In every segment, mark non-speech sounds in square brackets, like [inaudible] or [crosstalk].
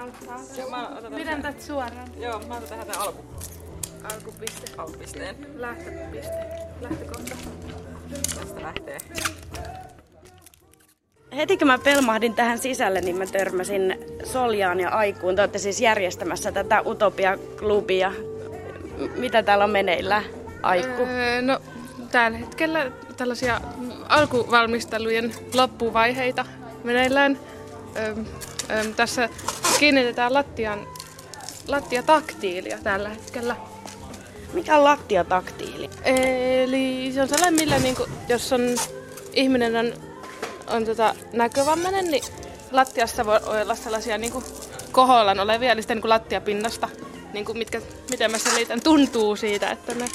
auttaa. Joo, mä otan Pidän tätä suoraan. Joo, mä otan tähän tämän alku, Alkupiste. alkupisteen. Lähtöpiste. Lähtökohta. Tästä lähtee. Heti kun mä pelmahdin tähän sisälle, niin mä törmäsin Soljaan ja Aikuun. Te olette siis järjestämässä tätä Utopia-klubia. M- Mitä täällä on meneillään, Aikku? Öö, no, tällä hetkellä tällaisia alkuvalmistelujen loppuvaiheita meneillään. Öö, öö, tässä kiinnitetään lattian, lattiataktiilia tällä hetkellä. Mikä on lattiataktiili? Eli se on sellainen, millä niinku, jos on, ihminen on, on tota, näkövammainen, niin lattiassa voi olla sellaisia niinku, kohollaan olevia, eli sitten niinku, lattiapinnasta, niinku, mitkä, miten mä selitän, tuntuu siitä, että ne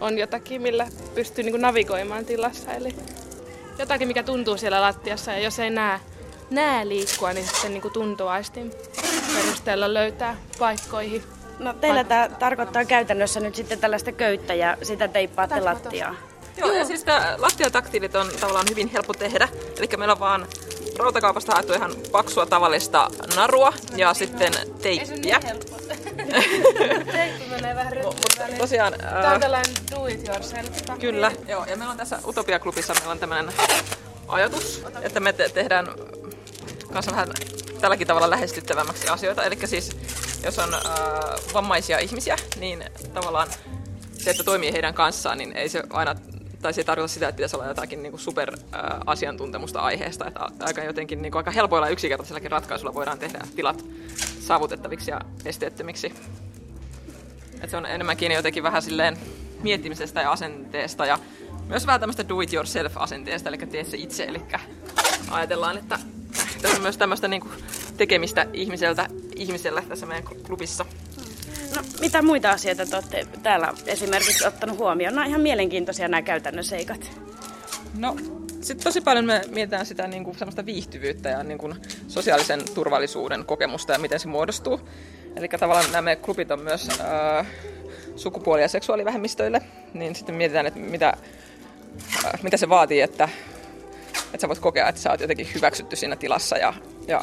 on jotakin, millä pystyy niinku, navigoimaan tilassa. Eli jotakin, mikä tuntuu siellä lattiassa, ja jos ei näe, näe liikkua, niin sitten niinku, tuntoaistin perusteella löytää paikkoihin. No teillä tämä tarkoittaa käytännössä nyt sitten tällaista köyttä ja sitä teippaatte Tästä mä lattiaa. Joo, ja siis nämä lattiataktiilit on tavallaan hyvin helppo tehdä. Eli meillä on vaan rautakaupasta haettu ihan paksua tavallista narua ja sitten teippiä. [laughs] Teippi menee vähän Mutta tosiaan... On Ää, tällainen do it yourself. kyllä, joo. Ja meillä on tässä Utopia-klubissa meillä on tämmöinen ajatus, että me te- tehdään kanssa vähän tälläkin tavalla lähestyttävämmäksi asioita. Eli siis jos on ää, vammaisia ihmisiä, niin tavallaan se, että toimii heidän kanssaan, niin ei se aina tai se ei tarkoita sitä, että pitäisi olla jotakin niin super ää, asiantuntemusta aiheesta. Että aika jotenkin niin kuin aika helpoilla yksinkertaisillakin ratkaisuilla voidaan tehdä tilat saavutettaviksi ja esteettömiksi. Et se on enemmän kiinni jotenkin vähän silleen miettimisestä ja asenteesta ja myös vähän tämmöistä do it yourself asenteesta, eli tee se itse. Eli ajatellaan, että tässä on myös tämmöistä niinku tekemistä ihmiseltä ihmiselle tässä meidän klubissa. No, mitä muita asioita te olette täällä esimerkiksi ottanut huomioon? No ihan mielenkiintoisia nämä käytännön seikat. No, sitten tosi paljon me mietitään sitä niin kuin semmoista viihtyvyyttä ja niin kuin sosiaalisen turvallisuuden kokemusta ja miten se muodostuu. Eli tavallaan nämä meidän klubit on myös ää, sukupuoli- ja seksuaalivähemmistöille, niin sitten mietitään, että mitä, ää, mitä se vaatii, että, että sä voit kokea, että sä oot jotenkin hyväksytty siinä tilassa ja, ja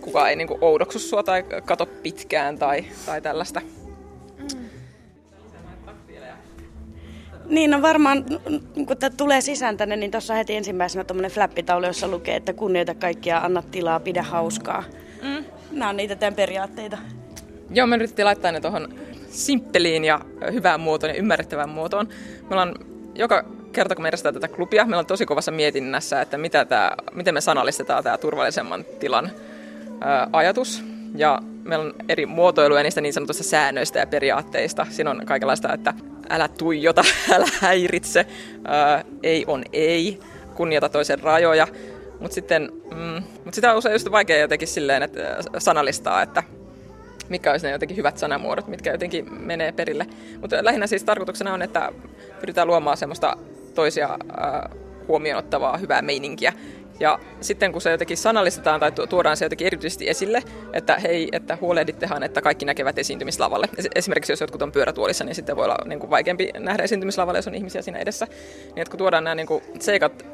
kukaan ei niin kuin oudoksu sua tai kato pitkään tai, tai tällaista. Niin, no varmaan, kun tää tulee sisään tänne, niin tuossa heti ensimmäisenä tuommoinen flappitaulu, jossa lukee, että kunnioita kaikkia, anna tilaa, pidä hauskaa. Mm. Nämä on niitä teidän periaatteita. Joo, me yritettiin laittaa ne tuohon simppeliin ja hyvään muotoon ja ymmärrettävään muotoon. Me ollaan joka kerta, kun me edestetään tätä klubia, meillä on tosi kovassa mietinnässä, että mitä tää, miten me sanallistetaan tämä turvallisemman tilan ää, ajatus. Ja meillä on eri muotoiluja niistä niin sanotusta säännöistä ja periaatteista. Siinä on kaikenlaista, että älä tuijota, [laughs] älä häiritse, ää, ei on ei, kunnioita toisen rajoja. Mutta sitten, mm, mut sitä on usein just vaikea jotenkin silleen, että sanallistaa, että mitkä olisi ne jotenkin hyvät sanamuodot, mitkä jotenkin menee perille. Mutta lähinnä siis tarkoituksena on, että pyritään luomaan semmoista toisia äh, huomioon ottavaa hyvää meininkiä. Ja sitten kun se jotenkin sanallistetaan tai tu- tuodaan se jotenkin erityisesti esille, että hei, että huolehdittehan, että kaikki näkevät esiintymislavalle. Es- Esimerkiksi jos jotkut on pyörätuolissa, niin sitten voi olla niin kuin vaikeampi nähdä esiintymislavalle, jos on ihmisiä siinä edessä. Niin että kun tuodaan nämä niin kuin seikat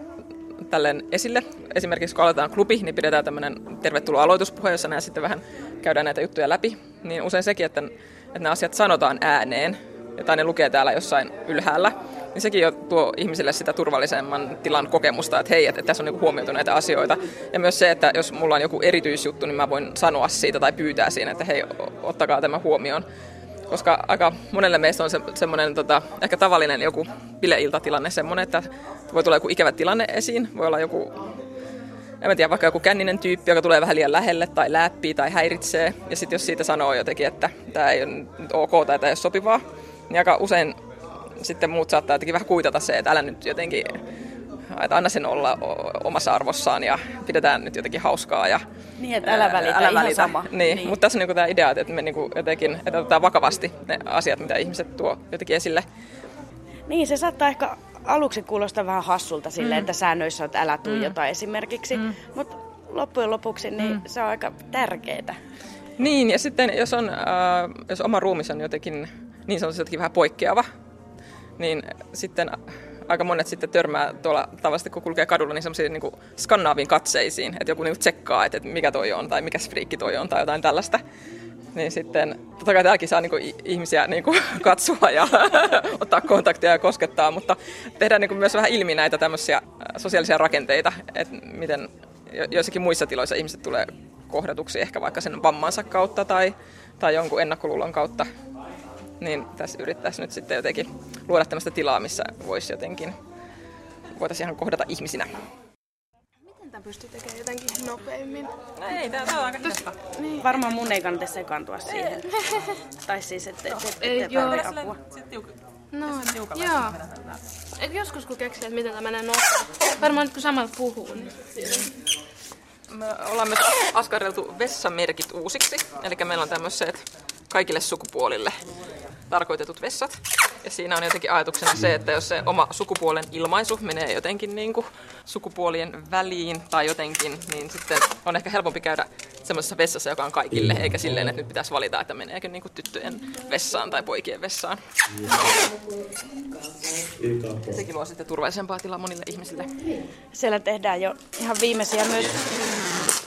tälleen esille. Esimerkiksi kun aloitetaan klubi, niin pidetään tämmöinen tervetuloa aloituspuhe, jossa nämä sitten vähän käydään näitä juttuja läpi. Niin usein sekin, että, että nämä asiat sanotaan ääneen, tai ne lukee täällä jossain ylhäällä, niin sekin jo tuo ihmisille sitä turvallisemman tilan kokemusta, että hei, että, tässä on niinku huomioitu näitä asioita. Ja myös se, että jos mulla on joku erityisjuttu, niin mä voin sanoa siitä tai pyytää siinä, että hei, ottakaa tämä huomioon. Koska aika monelle meistä on se, semmoinen tota, ehkä tavallinen joku bileiltatilanne semmoinen, että voi tulla joku ikävä tilanne esiin, voi olla joku en mä tiedä, vaikka joku känninen tyyppi, joka tulee vähän liian lähelle tai läppii tai häiritsee. Ja sitten jos siitä sanoo jotenkin, että tämä ei ole nyt ok tai tämä ei ole sopivaa, niin aika usein sitten muut saattaa jotenkin vähän kuitata se, että älä nyt jotenkin, että anna sen olla omassa arvossaan ja pidetään nyt jotenkin hauskaa. Ja, Niin, että älä välitä, älä ihan välitä. sama. Niin, niin. mutta tässä on niinku tämä idea, että me niinku jotenkin, että otetaan vakavasti ne asiat, mitä ihmiset tuo jotenkin esille. Niin, se saattaa ehkä aluksi kuulostaa vähän hassulta silleen, mm. että säännöissä on, että älä tuijota mm. esimerkiksi. Mm. Mutta loppujen lopuksi niin mm. se on aika tärkeää. Niin, ja sitten jos, on, äh, jos oma ruumis on jotenkin niin sanotusti jotenkin vähän poikkeava, niin sitten aika monet sitten törmää tuolla tavallisesti, kun kulkee kadulla, niin semmoisiin niin skannaaviin katseisiin, että joku niin tsekkaa, että, että mikä toi on, tai mikä friikki toi on, tai jotain tällaista. Niin sitten, totta kai tämäkin saa niin kuin, ihmisiä [laughs] niin kuin, katsoa ja [laughs] ottaa kontaktia ja koskettaa, mutta tehdään niin kuin, myös vähän ilmi näitä tämmöisiä sosiaalisia rakenteita, että miten joissakin muissa tiloissa ihmiset tulee kohdatuksi ehkä vaikka sen vammansa kautta tai, tai jonkun ennakkoluulon kautta niin tässä yrittäisi nyt sitten jotenkin luoda tämmöistä tilaa, missä voisi jotenkin, voitaisiin ihan kohdata ihmisinä. Miten tämä pystyy tekemään jotenkin nopeammin? No ei, tämä on aika hidasta. Niin. Varmaan mun ei kannata sekaantua siihen. [laughs] tai siis, että et, et, Ei, et, joo. et apua. No, joo. Et joskus kun keksii, että miten tämä menee nopeasti. Varmaan nyt kun samalla puhuu, niin... Me ollaan myös askarreltu vessamerkit uusiksi. Eli meillä on tämmöiset kaikille sukupuolille tarkoitetut vessat. Ja siinä on jotenkin ajatuksena se, että jos se oma sukupuolen ilmaisu menee jotenkin niin kuin sukupuolien väliin tai jotenkin, niin sitten on ehkä helpompi käydä semmoisessa vessassa, joka on kaikille, eikä silleen, että nyt pitäisi valita, että meneekö niin kuin tyttöjen vessaan tai poikien vessaan. Ja sekin luo sitten turvallisempaa tilaa monille ihmisille. Siellä tehdään jo ihan viimeisiä myös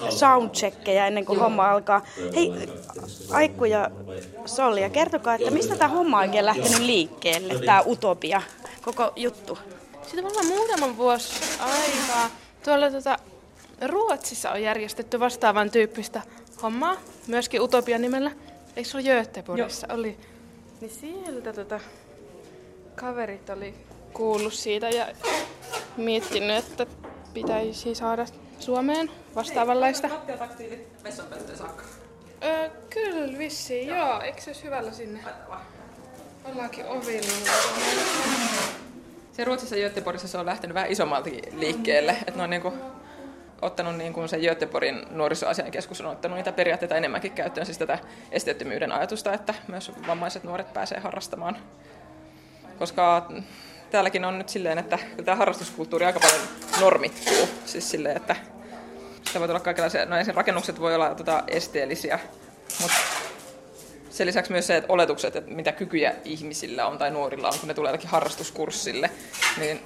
soundcheckkejä ennen kuin homma alkaa. Hei, Aikku ja Solja, kertokaa, että mistä tämä homma on oikein lähtenyt liikkeelle, tämä utopia, koko juttu? Siitä on varmaan muutaman vuosi aikaa. Tuolla tota, Ruotsissa on järjestetty vastaavan tyyppistä hommaa, myöskin Utopia nimellä. Eikö se ollut Göteborgissa? Oli. Niin sieltä tota, kaverit oli kuullut siitä ja miettinyt, että pitäisi saada Suomeen vastaavanlaista. Lattiataktiilit vessanpönttöön saakka. Öö, kyllä vissiin, joo. Eikö se olisi hyvällä sinne? Ollaankin ovilla. Se Ruotsissa Göteborgissa se on lähtenyt vähän isommaltakin liikkeelle. Että ne on niinku ottanut niin kuin se Göteborgin nuorisoasiankeskus on ottanut niitä periaatteita enemmänkin käyttöön, siis tätä esteettömyyden ajatusta, että myös vammaiset nuoret pääsee harrastamaan. Koska täälläkin on nyt silleen, että tämä harrastuskulttuuri aika paljon normittuu. Siis silleen, että sitä voi olla kaikenlaisia, no ensin rakennukset voi olla tota, esteellisiä, mutta sen lisäksi myös se, että oletukset, että mitä kykyjä ihmisillä on tai nuorilla on, kun ne tulee jollakin harrastuskurssille, niin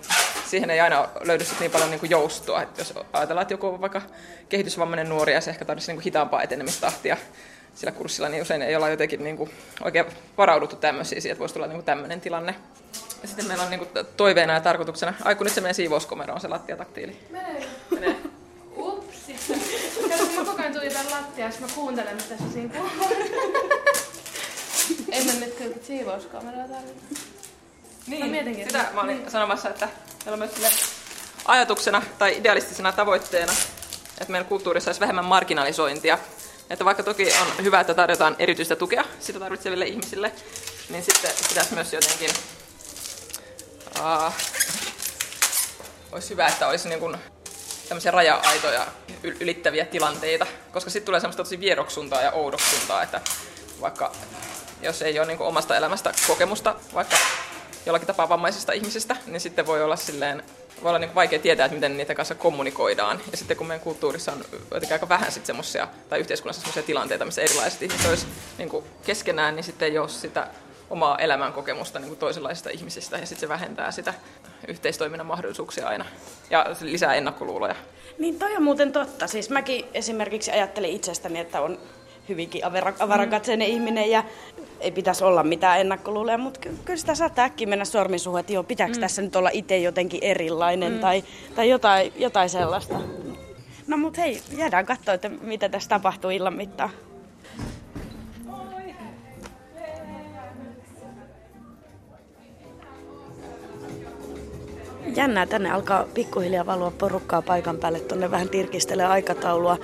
siihen ei aina löydy sit niin paljon niin kuin joustoa. Että jos ajatellaan, että joku on vaikka kehitysvammainen nuori ja se ehkä tarvitsisi niin kuin hitaampaa etenemistahtia sillä kurssilla, niin usein ei olla jotenkin niin kuin oikein varauduttu tämmöisiin, että voisi tulla niin kuin tämmöinen tilanne. Ja sitten meillä on niin kuin toiveena ja tarkoituksena, ai kun nyt se menee siivouskomeroon se lattiataktiili. Menee. Menee. Upsi. Mä koko ajan tuijotan lattiaa, mä kuuntelen, mitä se siinä puhuu. [laughs] Ei mä nyt kyllä siivouskameraa tarvitse. Mä Niin, mietinkin, sitä mä olin sanomassa, että meillä on myös sille ajatuksena tai idealistisena tavoitteena, että meidän kulttuurissa olisi vähemmän marginalisointia. Että vaikka toki on hyvä, että tarjotaan erityistä tukea sitä tarvitseville ihmisille, niin sitten pitäisi myös jotenkin... Uh, olisi hyvä, että olisi niin kuin tämmöisiä raja-aitoja yl- ylittäviä tilanteita, koska sitten tulee semmoista tosi vieroksuntaa ja oudoksuntaa, että vaikka jos ei ole niin omasta elämästä kokemusta vaikka jollakin tapaa vammaisista ihmisistä, niin sitten voi olla silleen, voi olla niin vaikea tietää, että miten niitä kanssa kommunikoidaan. Ja sitten kun meidän kulttuurissa on jotenkin aika vähän sit semmosia, tai yhteiskunnassa semmoisia tilanteita, missä erilaiset ihmiset olisi niin keskenään, niin sitten ole sitä omaa elämän kokemusta niin toisenlaisista ihmisistä, ja sitten se vähentää sitä yhteistoiminnan mahdollisuuksia aina, ja lisää ennakkoluuloja. Niin toi on muuten totta. Siis mäkin esimerkiksi ajattelin itsestäni, että on hyvinkin avara- avarakatseinen ihminen ja ei pitäisi olla mitään ennakkoluuloja, mutta ky- kyllä sitä saattaa äkkiä mennä sormin suhun, että joo, pitääkö mm. tässä nyt olla itse jotenkin erilainen mm. tai, tai jotain, jotain sellaista. No mut hei, jäädään katsoa, että mitä tässä tapahtuu illan mittaan. Jännää, tänne alkaa pikkuhiljaa valua porukkaa paikan päälle, tuonne vähän tirkistelee aikataulua.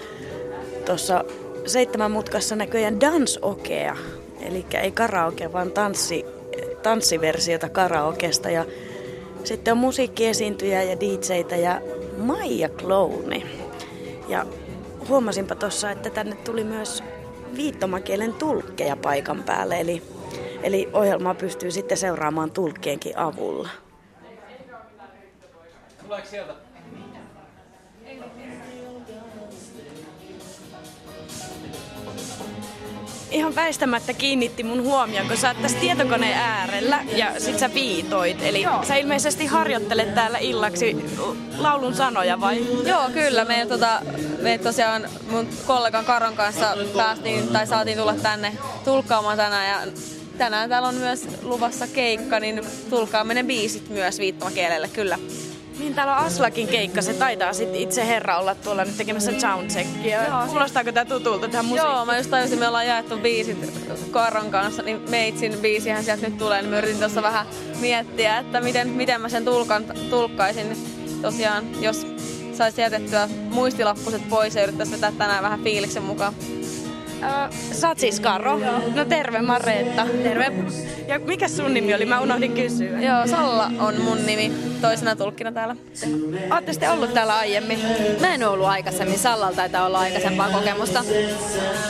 Tuossa seitsemän mutkassa näköjään dansokea, eli ei karaoke, vaan tanssi, tanssiversiota karaokesta. Ja sitten on musiikkiesiintyjä ja DJitä ja Maija Klouni. Ja huomasinpa tuossa, että tänne tuli myös viittomakielen tulkkeja paikan päälle, eli, eli ohjelmaa pystyy sitten seuraamaan tulkkienkin avulla. Tuleeko sieltä? Ihan väistämättä kiinnitti mun huomioon, kun sä oot tässä tietokoneen äärellä ja sit sä viitoit. Eli Joo. sä ilmeisesti harjoittelet täällä illaksi laulun sanoja vai? Joo, kyllä. Me, tota, me tosiaan mun kollegan Karon kanssa päästiin tai saatiin tulla tänne tulkkaamaan tänään ja tänään täällä on myös luvassa keikka, niin tulkaamme ne biisit myös viittomakielelle, kyllä. Niin täällä on Aslakin keikka, se taitaa sit itse herra olla tuolla nyt tekemässä soundcheckia. Joo, Kuulostaako tää tutulta tähän musiikkiin? Joo, mä just tajusin, me ollaan jaettu biisit Karon kanssa, niin Meitsin biisihän sieltä nyt tulee, niin mä yritin tuossa vähän miettiä, että miten, miten mä sen tulkan, tulkkaisin. Tosiaan, jos saisi jätettyä muistilappuset pois ja yrittäisi vetää tänään vähän fiiliksen mukaan. Sä oot siis Karo. Joo. No terve Maretta. Terve. Ja mikä sun nimi oli? Mä unohdin kysyä. Joo, Salla on mun nimi toisena tulkkina täällä. Ootte sitten ollut täällä aiemmin? Mä en ollut aikaisemmin. Sallalla taitaa olla aikaisempaa kokemusta.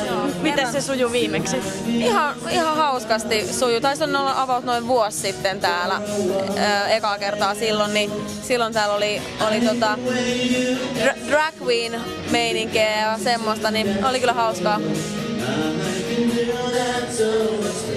Joo. Miten se sujuu viimeksi? Ihan, ihan hauskasti sujuu. Taisi olla about noin vuosi sitten täällä ää, ekaa kertaa silloin, niin silloin täällä oli, oli tota, drag queen meininkiä ja semmoista, niin oli kyllä hauskaa.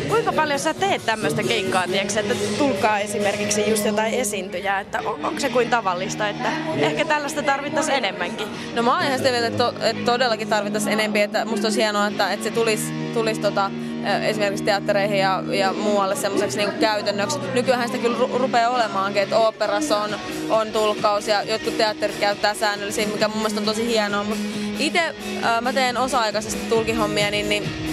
Kuinka paljon sä teet tämmöistä keikkaa, tiiäks, että tulkaa esimerkiksi just jotain esiintyjää, että on, onko se kuin tavallista, että ehkä tällaista tarvittaisiin enemmänkin? No mä oon ihan sitä mieltä, että, to, että todellakin tarvittaisiin enemmän, että musta olisi hienoa, että, että se tulisi, tulisi tota, esimerkiksi teattereihin ja, ja muualle semmoiseksi niin käytännöksi. Nykyään sitä kyllä ru- rupeaa olemaankin, että oopperassa on, on tulkkaus ja jotkut teatterit käyttää säännöllisiä, mikä mun mielestä on tosi hienoa, mutta itse äh, mä teen osa-aikaisesti tulkihommia, niin, niin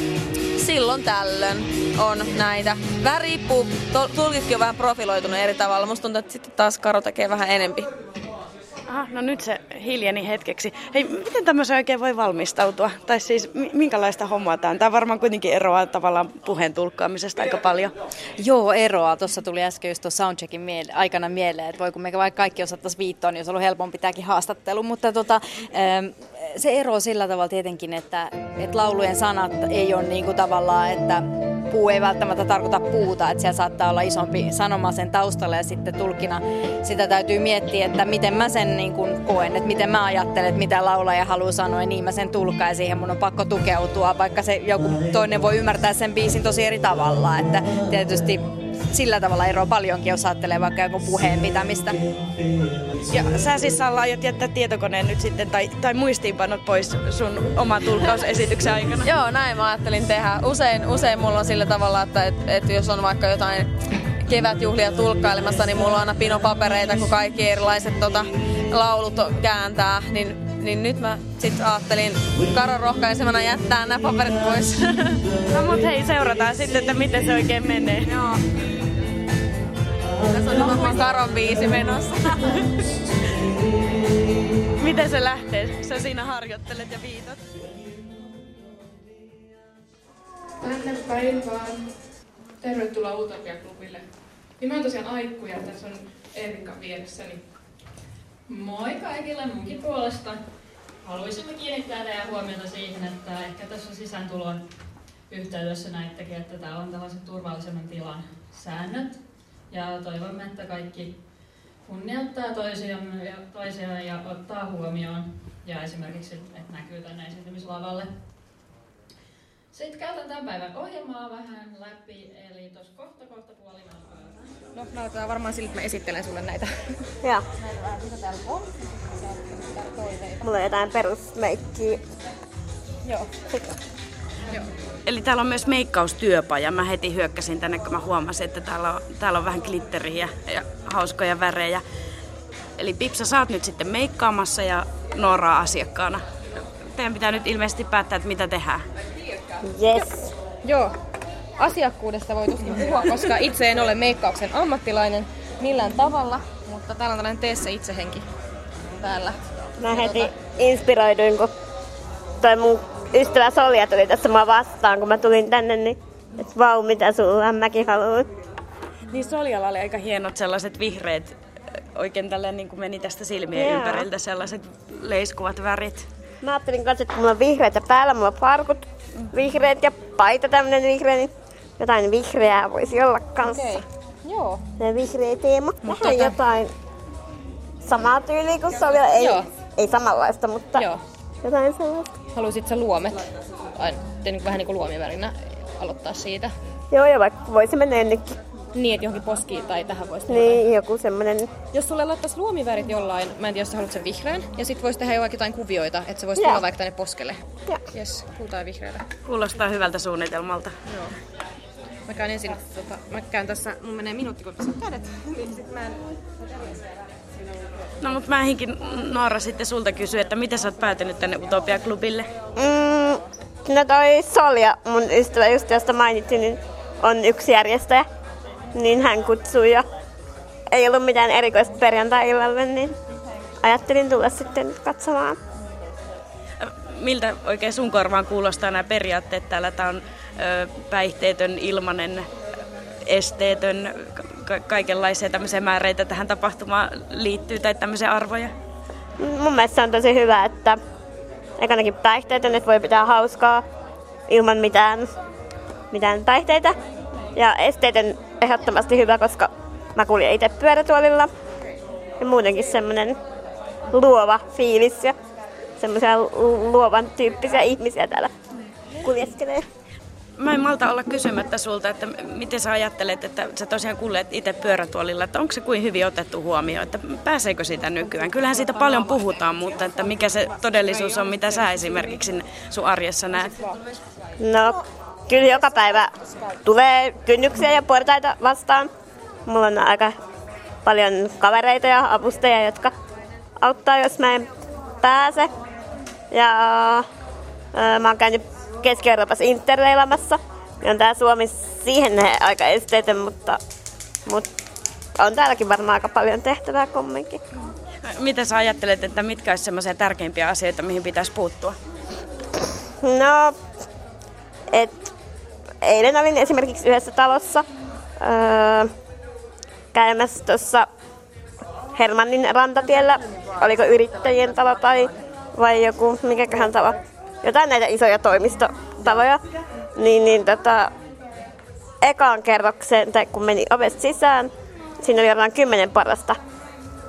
silloin tällöin on näitä. Vähän riippuu, tulkitkin on vähän profiloitunut eri tavalla. Musta tuntuu, että sitten taas Karo tekee vähän enempi. Aha, no nyt se hiljeni hetkeksi. Hei, miten tämmöisen oikein voi valmistautua? Tai siis minkälaista hommaa tämä on? Tämä varmaan kuitenkin eroaa tavallaan puheen tulkkaamisesta aika paljon. Joo, eroaa. Tuossa tuli äsken just tuossa soundcheckin miele- aikana mieleen, että voi kun me vaikka kaikki osattaisiin viittoon, niin olisi ollut helpompi tämäkin haastattelu. Mutta tota, ähm, se ero sillä tavalla tietenkin, että, että laulujen sanat ei ole niin kuin tavallaan, että puu ei välttämättä tarkoita puuta, että siellä saattaa olla isompi sanoma sen taustalla ja sitten tulkina sitä täytyy miettiä, että miten mä sen niin kuin koen, että miten mä ajattelen, että mitä laulaja haluaa sanoa ja niin mä sen tulkaan ja siihen mun on pakko tukeutua, vaikka se joku toinen voi ymmärtää sen biisin tosi eri tavalla, että tietysti sillä tavalla eroa paljonkin, jos ajattelee vaikka joku puheen pitämistä. Ja sä siis Salla aiot jättää tietokoneen nyt sitten tai, tai muistiinpanot pois sun oman tulkausesityksen aikana? [laughs] Joo, näin mä ajattelin tehdä. Usein, usein mulla on sillä tavalla, että et, et jos on vaikka jotain kevätjuhlia tulkkailemassa, niin mulla on aina pinopapereita, kun kaikki erilaiset tota, laulut kääntää, niin niin nyt mä sitten ajattelin Karon rohkaisemana jättää nämä paperit pois. [laughs] No mut hei, seurataan sitten, että miten se oikein menee. Joo. Tässä on varmaan Karon biisi menossa. [laughs] Miten se lähtee? Sä siinä harjoittelet ja viitot. Tänne päin vaan. Tervetuloa Utopia-klubille. Niin mä oon tosiaan Aikku ja tässä on Erika vieressäni. Moi kaikille munkin puolesta. Haluaisimme kiinnittää teidän huomiota siihen, että ehkä tässä sisääntulon yhteydessä näittekin, että tämä on tällaisen turvallisemman tilan säännöt. Ja toivomme, että kaikki kunnioittaa toisiaan ja, toisiaan ja ottaa huomioon. Ja esimerkiksi, että näkyy tänne esiintymislavalle. Sitten käytän tämän päivän ohjelmaa vähän läpi, eli tuossa kohta kohta puoli No, mä otetaan varmaan sillä, että mä esittelen sulle näitä. Joo. Mitä täällä on? Mulla on jotain perusmeikkiä. Joo. Joo. Eli täällä on myös meikkaustyöpaja. Mä heti hyökkäsin tänne, kun mä huomasin, että täällä on, täällä on vähän glitteriä ja hauskoja värejä. Eli Pipsa, sä oot nyt sitten meikkaamassa ja Noora asiakkaana. Teidän pitää nyt ilmeisesti päättää, että mitä tehdään. Yes. Joo. Asiakkuudesta voi tuskin puhua, koska itse en ole meikkauksen ammattilainen millään tavalla, mutta täällä on tällainen tee se itsehenki täällä. Mä heti inspiroiduin, kun toi mun ystävä Solja tuli tässä mua vastaan, kun mä tulin tänne, niin että vau, mitä sulla mäkin haluan. Niin Soljalla oli aika hienot sellaiset vihreät, oikein tälleen niin kuin meni tästä silmien Joo. ympäriltä sellaiset leiskuvat värit. Mä ajattelin kanssa, että mulla on vihreitä päällä, mulla on farkut vihreät ja paita tämmönen vihreä, niin jotain vihreää voisi olla kanssa. Okei. Joo. Se vihreä teema. Mutta Vähän tota- jotain samaa tyyliä kuin Solja. Ei, Joo. ei samanlaista, mutta Joo. Jotain sellaista. Haluaisit sä luomet, aina, niin vähän niin kuin luomivärinä aloittaa siitä? Joo, ja vaikka voisi mennä ennenkin. Niin, että johonkin poskiin tai tähän voisi tehdä. Niin, joku semmonen... Jos sulle laittaisi luomivärit jollain, mä en tiedä, jos sä haluat sen vihreän, ja sit voisi tehdä jotain kuvioita, että se voisi tulla vaikka tänne poskelle. Joo. Yes, kultaa vihreätä. Kuulostaa hyvältä suunnitelmalta. Joo. Mä käyn ensin, tota, mä käyn tässä, mun menee minuutti, kun kädet, niin sit mä en... No mutta mä ehdinkin Noora sitten sulta kysyä, että miten sä oot päätynyt tänne Utopia-klubille? Mm, no toi Solja, mun ystävä just josta mainitsin, niin on yksi järjestäjä. Niin hän kutsui ja ei ollut mitään erikoista perjantai-illalle, niin ajattelin tulla sitten katsomaan. Miltä oikein sun korvaan kuulostaa nämä periaatteet täällä? Tää on ö, päihteetön, ilmanen, esteetön, ka- kaikenlaisia tämmöisiä määreitä tähän tapahtumaan liittyy tai tämmöisiä arvoja. Mun mielestä on tosi hyvä, että ekanakin päihteetön, että voi pitää hauskaa ilman mitään, mitään päihteitä. Ja esteetön ehdottomasti hyvä, koska mä kuljen itse pyörätuolilla. Ja muutenkin semmonen luova fiilis ja semmoisia lu- luovan tyyppisiä ihmisiä täällä kuljeskelee. Mä en malta olla kysymättä sulta, että miten sä ajattelet, että sä tosiaan kuljet itse pyörätuolilla, että onko se kuin hyvin otettu huomioon, että pääseekö sitä nykyään? Kyllähän siitä paljon puhutaan, mutta että mikä se todellisuus on, mitä sä esimerkiksi sun arjessa näet? No, kyllä joka päivä tulee kynnyksiä ja portaita vastaan. Mulla on aika paljon kavereita ja avustajia, jotka auttaa, jos mä en pääse. Ja mä oon käynyt Keski-Euroopassa interleilamassa. Ja on tää Suomi siihen aika esteetön, mutta, mutta on täälläkin varmaan aika paljon tehtävää kumminkin. Mitä sä ajattelet, että mitkä olisi semmoisia tärkeimpiä asioita, mihin pitäisi puuttua? No, et, eilen olin esimerkiksi yhdessä talossa öö, käymässä tuossa Hermannin rantatiellä. Oliko yrittäjien talo tai vai joku, mikäköhän talo. Jotain näitä isoja toimistotaloja. Niin, niin tota, ekaan kerrokseen, tai kun meni ovesta sisään, siinä oli varmaan kymmenen parasta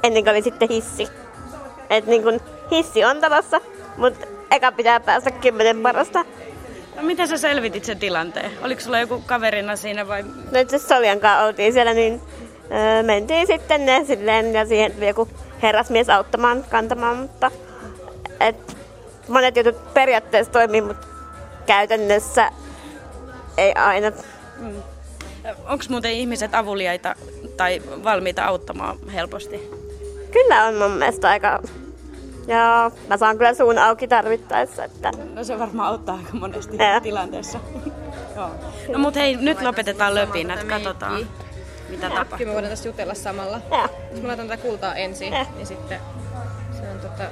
ennen kuin oli sitten hissi. Et niin kun hissi on talossa, mutta eka pitää päästä kymmenen parasta. No, miten sä selvitit sen tilanteen? Oliko sulla joku kaverina siinä vai? No itse Soljan kanssa oltiin siellä, niin öö, mentiin sitten ne silleen ja siihen joku herrasmies auttamaan, kantamaan, mutta et, monet jutut periaatteessa toimii, mutta käytännössä ei aina. Onko muuten ihmiset avuliaita tai valmiita auttamaan helposti? Kyllä on mun mielestä aika... Ja mä saan kyllä suun auki tarvittaessa, että No se varmaan auttaa aika monesti Joo. tilanteessa. [laughs] Joo. No mut hei, nyt lopetetaan löpinät, katsotaan mitä tapahtuu. Kyllä me voidaan tässä jutella samalla. Joo. Jos mä laitan tätä kultaa ensin, Eh. niin sitten se on tota,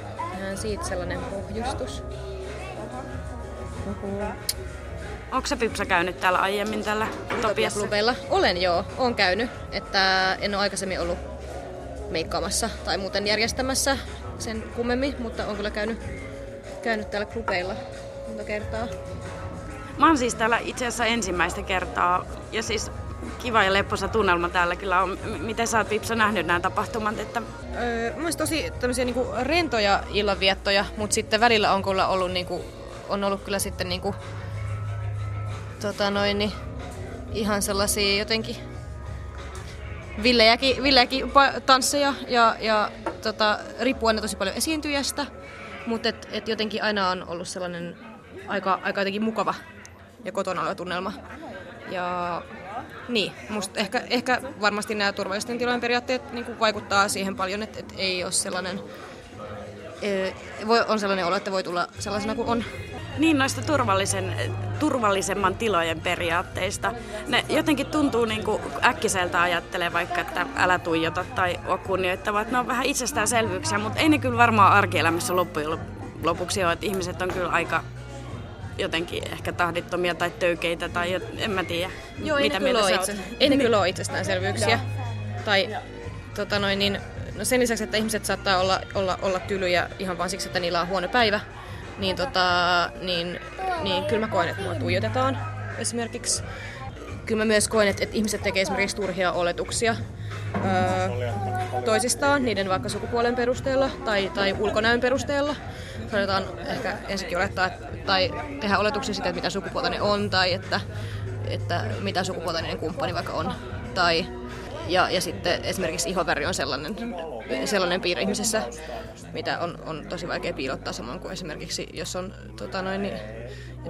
ihan siitä sellainen pohjustus. Onko se Pipsa käynyt täällä aiemmin tällä Utopiassa? Olen joo, olen käynyt. Että en ole aikaisemmin ollut meikkaamassa tai muuten järjestämässä sen kummemmin, mutta olen kyllä käynyt, käynyt täällä klubeilla monta kertaa. Mä oon siis täällä itse asiassa ensimmäistä kertaa ja siis kiva ja lepposa tunnelma täällä kyllä on. Miten sä oot Pipsa nähnyt nämä tapahtumat? Että Öö, mun tosi tämmöisiä niinku rentoja illanviettoja, mutta sitten välillä on kyllä ollut, niinku, on ollut kyllä sitten niinku, tota noin, niin, ihan sellaisia jotenkin villejäkin, villejäkin tansseja ja, ja tota, riippuu aina tosi paljon esiintyjästä, mutta et, et jotenkin aina on ollut sellainen aika, aika jotenkin mukava ja kotona oleva tunnelma. Ja niin, musta ehkä, ehkä varmasti nämä turvallisten tilojen periaatteet niin kuin vaikuttaa siihen paljon, että, että ei ole sellainen, voi, on sellainen olo, että voi tulla sellaisena kuin on. niin noista turvallisen, turvallisemman tilojen periaatteista. Ne jotenkin tuntuu niin kuin äkkiseltä ajattelee vaikka, että älä tuijota tai ole kunnioittava. Että ne on vähän itsestäänselvyyksiä, mutta ei ne kyllä varmaan arkielämässä loppujen lopuksi ole. Että ihmiset on kyllä aika jotenkin ehkä tahdittomia tai töykeitä tai en mä tiedä, Joo, mitä mieltä ole, sä itse, ei ne [laughs] kyllä ole itsestäänselvyyksiä. Tai tota noin, niin, no sen lisäksi, että ihmiset saattaa olla, olla, olla tylyjä ihan vaan siksi, että niillä on huono päivä, niin, tota, niin, niin kyllä mä koen, että mua tuijotetaan esimerkiksi. Kyllä mä myös koen, että, että ihmiset tekee esimerkiksi turhia oletuksia öö, toisistaan, niiden vaikka sukupuolen perusteella tai, tai ulkonäön perusteella. Saatetaan ehkä ensinnäkin olettaa tai tehdä oletuksia siitä, että mitä sukupuolta ne on tai että, että mitä sukupuolta niiden kumppani vaikka on. Tai, ja, ja sitten esimerkiksi ihoväri on sellainen, sellainen piirre ihmisessä, mitä on, on tosi vaikea piilottaa samoin kuin esimerkiksi, jos on tota noin, niin,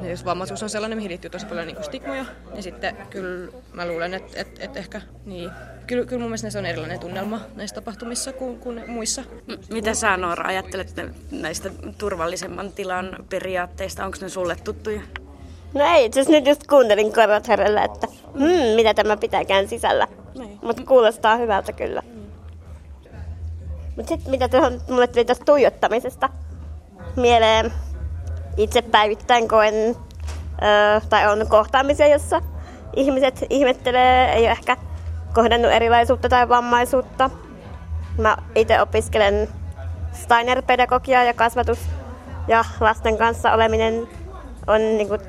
jos vammaisuus on sellainen, mihin liittyy tosi paljon niin kuin stigmoja. Ja sitten kyllä mä luulen, että, että, että ehkä niin, kyllä, kyllä mun mielestä se on erilainen tunnelma näissä tapahtumissa kuin, kuin muissa. Mitä sä Noora ajattelet näistä turvallisemman tilan periaatteista? Onko ne sulle tuttuja? No ei, itse nyt just kuuntelin korvat herrellä, että hmm, mitä tämä pitääkään sisällä. Niin. Mutta kuulostaa hyvältä kyllä. Mutta sitten mitä tuohon mulle tuli tästä tuijottamisesta mieleen, itse päivittäin koen, öö, tai on kohtaamisia, jossa ihmiset ihmettelee, ei ole ehkä kohdannut erilaisuutta tai vammaisuutta. Mä itse opiskelen Steiner-pedagogiaa ja kasvatus ja lasten kanssa oleminen on niin kuin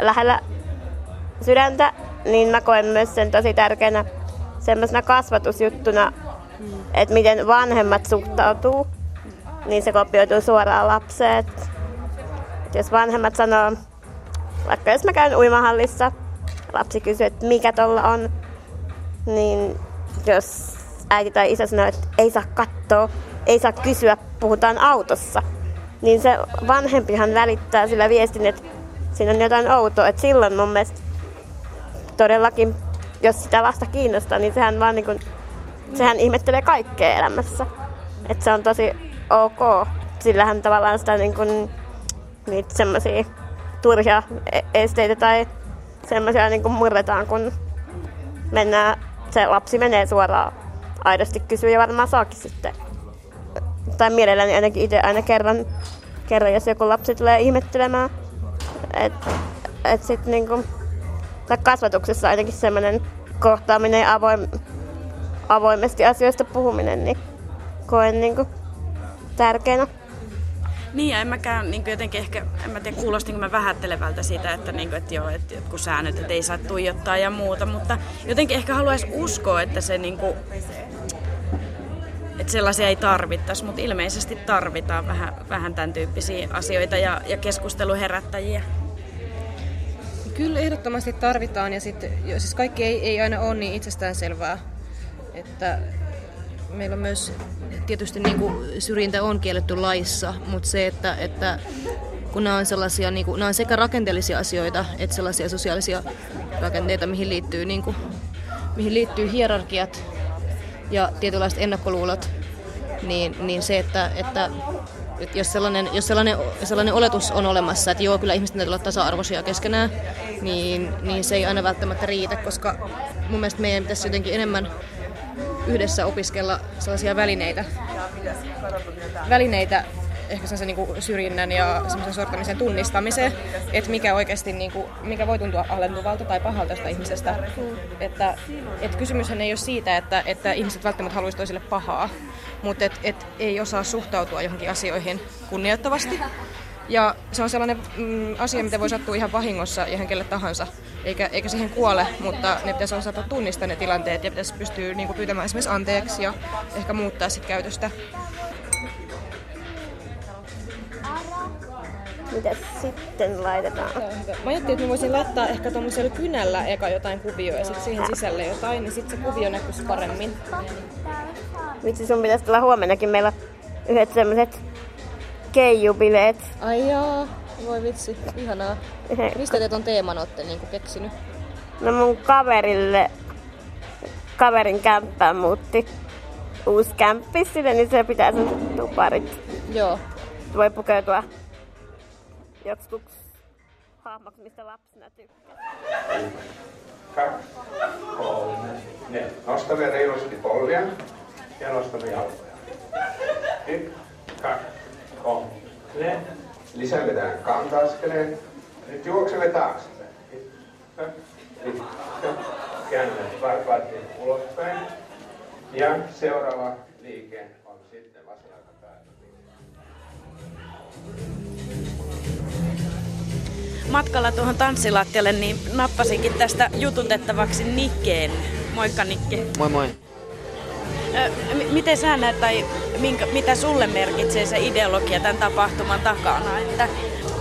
lähellä sydäntä, niin mä koen myös sen tosi tärkeänä semmoisena kasvatusjuttuna, että miten vanhemmat suhtautuu, niin se kopioituu suoraan lapseen. Jos vanhemmat sanoo, vaikka jos mä käyn uimahallissa, lapsi kysyy, että mikä tuolla on, niin jos äiti tai isä sanoo, että ei saa katsoa, ei saa kysyä, puhutaan autossa, niin se vanhempihan välittää sillä viestin, että siinä on jotain outoa. Että silloin mun mielestä todellakin, jos sitä lasta kiinnostaa, niin sehän vaan niin kuin, sehän ihmettelee kaikkea elämässä. Että se on tosi ok. Sillähän tavallaan sitä niin kuin, niitä semmoisia turhia e- esteitä tai semmoisia niin kuin murretaan, kun mennään, se lapsi menee suoraan aidosti kysyä ja varmaan saakin sitten. Tai mielelläni ainakin itse aina kerran, kerran, jos joku lapsi tulee ihmettelemään. Et, et sit niinku, tai kasvatuksessa ainakin semmoinen kohtaaminen ja avoim, avoimesti asioista puhuminen, niin koen niinku tärkeänä. Niin, ja en mäkään niin jotenkin ehkä, en mä tiedä, kuulostinko mä vähättelevältä siitä, että, niin kuin, että joo, että jotkut säännöt, että ei saa tuijottaa ja muuta, mutta jotenkin ehkä haluaisi uskoa, että se niin kuin, että sellaisia ei tarvittaisi, mutta ilmeisesti tarvitaan vähän, vähän tämän tyyppisiä asioita ja, ja keskusteluherättäjiä. Kyllä ehdottomasti tarvitaan ja sitten, siis kaikki ei, ei aina ole niin itsestäänselvää, että meillä on myös tietysti niin kuin syrjintä on kielletty laissa, mutta se, että, että kun nämä on sellaisia, niin kuin, nämä on sekä rakenteellisia asioita, että sellaisia sosiaalisia rakenteita, mihin liittyy, niin kuin, mihin liittyy hierarkiat ja tietynlaiset ennakkoluulot, niin, niin se, että, että, jos, sellainen, jos sellainen, sellainen oletus on olemassa, että joo, kyllä ihmisten täytyy olla tasa-arvoisia keskenään, niin, niin se ei aina välttämättä riitä, koska mun mielestä meidän pitäisi jotenkin enemmän yhdessä opiskella sellaisia välineitä, välineitä ehkä sen niin syrjinnän ja semmoisen sortamisen tunnistamiseen, että mikä oikeasti, niin kuin, mikä voi tuntua alentuvalta tai pahalta tästä ihmisestä. Että, että kysymyshän ei ole siitä, että, että ihmiset välttämättä haluaisi toisille pahaa, mutta et, et ei osaa suhtautua johonkin asioihin kunnioittavasti. Ja se on sellainen mm, asia, mitä voi sattua ihan vahingossa ihan kelle tahansa, eikä, eikä siihen kuole, mutta ne pitäisi osata tunnistaa ne tilanteet ja pitäisi pystyä niin kuin, pyytämään esimerkiksi anteeksi ja ehkä muuttaa sit käytöstä. Mitä sitten laitetaan? Mä ajattelin, että mä voisin laittaa ehkä tuommoisella kynällä eka jotain kuvioa ja sitten siihen sisälle jotain, niin sitten se kuvio näkyisi paremmin. Vitsi, sun pitäisi tulla huomennakin. Meillä on yhdet semmoset keijubileet. Ai jaa, voi vitsi, ihanaa. [laughs] Mistä te ton teeman olette niin keksinyt? No mun kaverille, kaverin kämppään muutti uusi kämppi sille, niin se pitää sen tuparit. Joo. Voi pukeutua joksikuksi hahmoksi, mistä lapsena tykkää. Kaksi, kolme, neljä. Nostamme reilusti polvia ja nostamme jalkoja. Yksi, kaksi, kolme. Lisäämme kanta-askeleen. Nyt juoksemme taaksepäin. Yksi, Käännämme varpaat ulospäin. Ja seuraava liike on sitten vasen Mä matkalla tuohon tanssilattialle, niin nappasinkin tästä jututettavaksi Nikkeen. Moikka Nikke. Moi moi. Miten sä näet tai minkä, mitä sulle merkitsee se ideologia tämän tapahtuman takana? Että...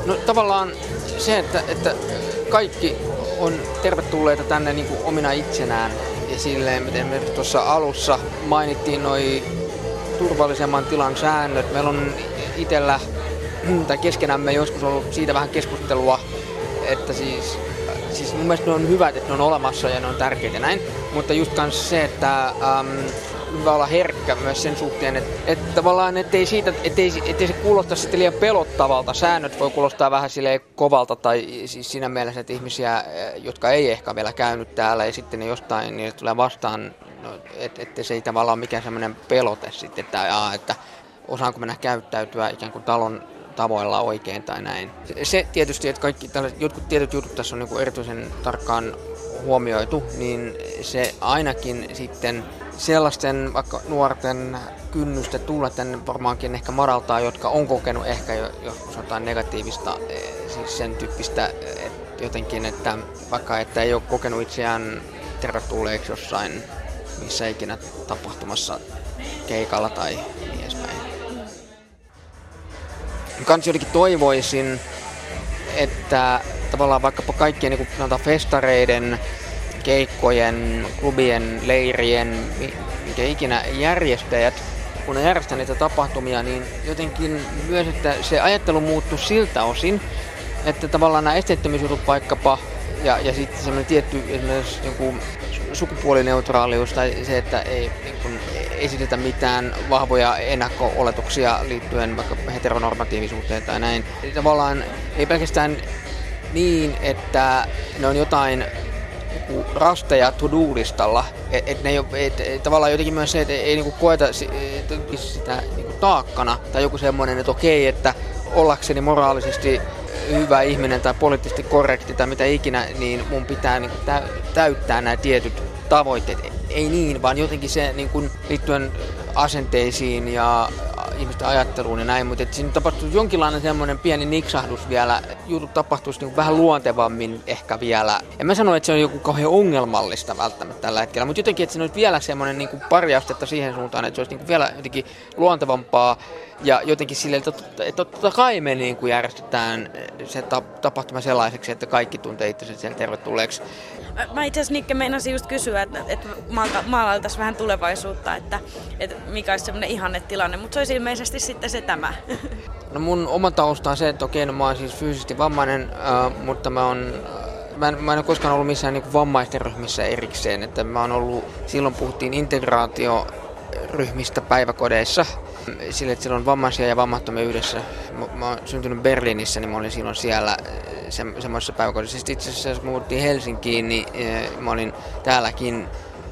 No tavallaan se, että, että kaikki on tervetulleita tänne niin kuin omina itsenään. Ja silleen, miten me tuossa alussa mainittiin noi turvallisemman tilan säännöt. Meillä on itsellä [clears throat] tai keskenämme joskus ollut siitä vähän keskustelua, että siis, siis mun mielestä ne on hyvät, että ne on olemassa ja ne on tärkeitä näin. Mutta just kans se, että äm, hyvä olla herkkä myös sen suhteen, että, että tavallaan ettei, siitä, ettei, ettei se kuulosta sitten liian pelottavalta. Säännöt voi kuulostaa vähän sille kovalta tai siis siinä mielessä, että ihmisiä, jotka ei ehkä vielä käynyt täällä ja sitten ne jostain niin tulee vastaan, no, että, se ei tavallaan ole mikään semmoinen pelote sitten, että, jaa, että osaanko mennä käyttäytyä ikään kuin talon tavoilla oikein tai näin. Se tietysti, että kaikki tällaiset, jotkut tietyt jutut tässä on niin erityisen tarkkaan huomioitu, niin se ainakin sitten sellaisten vaikka nuorten kynnystä tulla tänne varmaankin ehkä madaltaa, jotka on kokenut ehkä jo, joskus jotain negatiivista, siis sen tyyppistä että jotenkin, että vaikka että ei ole kokenut itseään tervetulleeksi jossain missä ikinä tapahtumassa keikalla tai niin edespäin. Kans jotenkin toivoisin, että tavallaan vaikkapa kaikkien niin festareiden, keikkojen, klubien, leirien, mikä ikinä järjestäjät, kun ne järjestää niitä tapahtumia, niin jotenkin myös, että se ajattelu muuttuu siltä osin, että tavallaan nämä esteettömyysjutut vaikkapa ja, ja sitten semmoinen tietty esimerkiksi joku sukupuolineutraalius tai se, että ei niin kun, esitetä mitään vahvoja ennakko-oletuksia liittyen vaikka heteronormatiivisuuteen tai näin. Eli tavallaan ei pelkästään niin, että ne on jotain rasteja to-do-listalla. Et, et ne ei et, et, tavallaan jotenkin myös se, että ei, niinku koeta et, sitä niinku taakkana tai joku semmoinen, että okei, että ollakseni moraalisesti hyvä ihminen tai poliittisesti korrekti tai mitä ikinä, niin mun pitää niin kuin, täyttää nämä tietyt tavoitteet. Ei niin, vaan jotenkin se niin kuin, liittyen asenteisiin ja ihmisten ajatteluun ja näin, mutta siinä tapahtuu jonkinlainen semmoinen pieni niksahdus vielä, jutut tapahtuisi niin vähän luontevammin ehkä vielä. En mä sano, että se on joku kauhean ongelmallista välttämättä tällä hetkellä, mutta jotenkin, että se on vielä semmoinen niin kuin pari astetta siihen suuntaan, että se olisi niin kuin vielä jotenkin luontevampaa ja jotenkin silleen, että totta kai me niin kuin järjestetään se tapahtuma sellaiseksi, että kaikki tuntee itsensä siellä tervetulleeksi. Mä itse asiassa Nikke meinasin just kysyä, että, että maalailtaisiin vähän tulevaisuutta, että, että mikä olisi semmoinen ihannetilanne, mutta se olisi ilmeisesti sitten se tämä. No mun oma tausta on se, että okei, no mä oon siis fyysisesti vammainen, äh, mutta mä oon mä en, mä en ole koskaan ollut missään niin vammaisten ryhmissä erikseen, että mä oon ollut, silloin puhuttiin integraatioryhmistä päiväkodeissa, sille, että siellä on vammaisia ja vammattomia yhdessä. Mä, mä oon syntynyt Berliinissä, niin mä olin silloin siellä se, semmoisessa päiväkodissa. Sitten itse asiassa, jos muuttiin Helsinkiin, niin mä olin täälläkin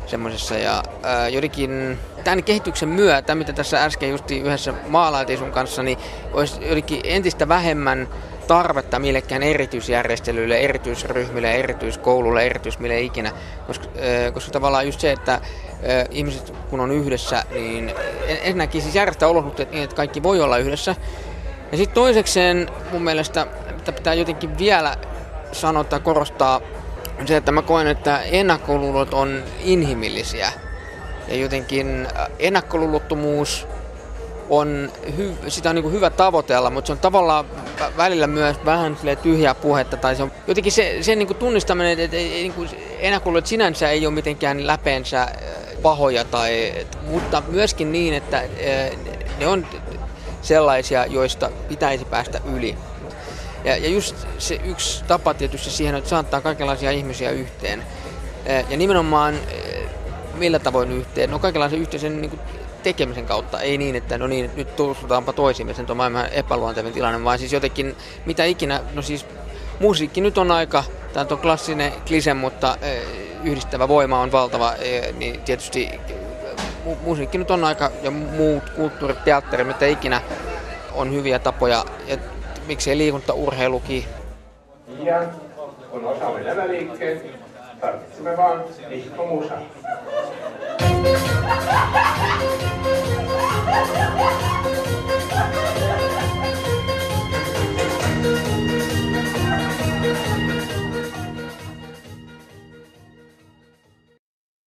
semmoisessa. Ja ää, jotenkin tämän kehityksen myötä, mitä tässä äsken justi yhdessä maalailtiin sun kanssa, niin olisi jotenkin entistä vähemmän tarvetta millekään erityisjärjestelyille, erityisryhmille, erityiskoululle, erityismille ikinä. Koska, koska tavallaan just se, että ihmiset kun on yhdessä, niin ensinnäkin siis järjestää olosuhteet niin, että kaikki voi olla yhdessä. Ja sitten toisekseen mun mielestä mitä pitää jotenkin vielä sanoa tai korostaa, on se, että mä koen, että ennakkoluulot on inhimillisiä. Ja jotenkin ennakkoluulottomuus on, hy- sitä on niin hyvä tavoitella, mutta se on tavallaan välillä myös vähän tyhjää puhetta. Tai se on jotenkin se, se niin tunnistaminen, että, että niin ennakkoluulot sinänsä ei ole mitenkään läpeensä äh, pahoja, tai, mutta myöskin niin, että äh, ne on sellaisia, joista pitäisi päästä yli. Ja, ja just se yksi tapa tietysti siihen, että saattaa kaikenlaisia ihmisiä yhteen. Ja nimenomaan millä tavoin yhteen? No kaikenlaisen yhteisen niin kuin tekemisen kautta, ei niin, että no niin, nyt tutustutaanpa toisimme, sen on maailman epäluontevin tilanne, vaan siis jotenkin mitä ikinä, no siis musiikki nyt on aika, tämä on klassinen klise, mutta yhdistävä voima on valtava, niin tietysti musiikki nyt on aika, ja muut kulttuurit, teatteri, mitä ikinä on hyviä tapoja, ja miksei liikuntaurheilukin. Ja kun osaamme nämä liikkeet, tarvitsemme vaan Ha ha ha!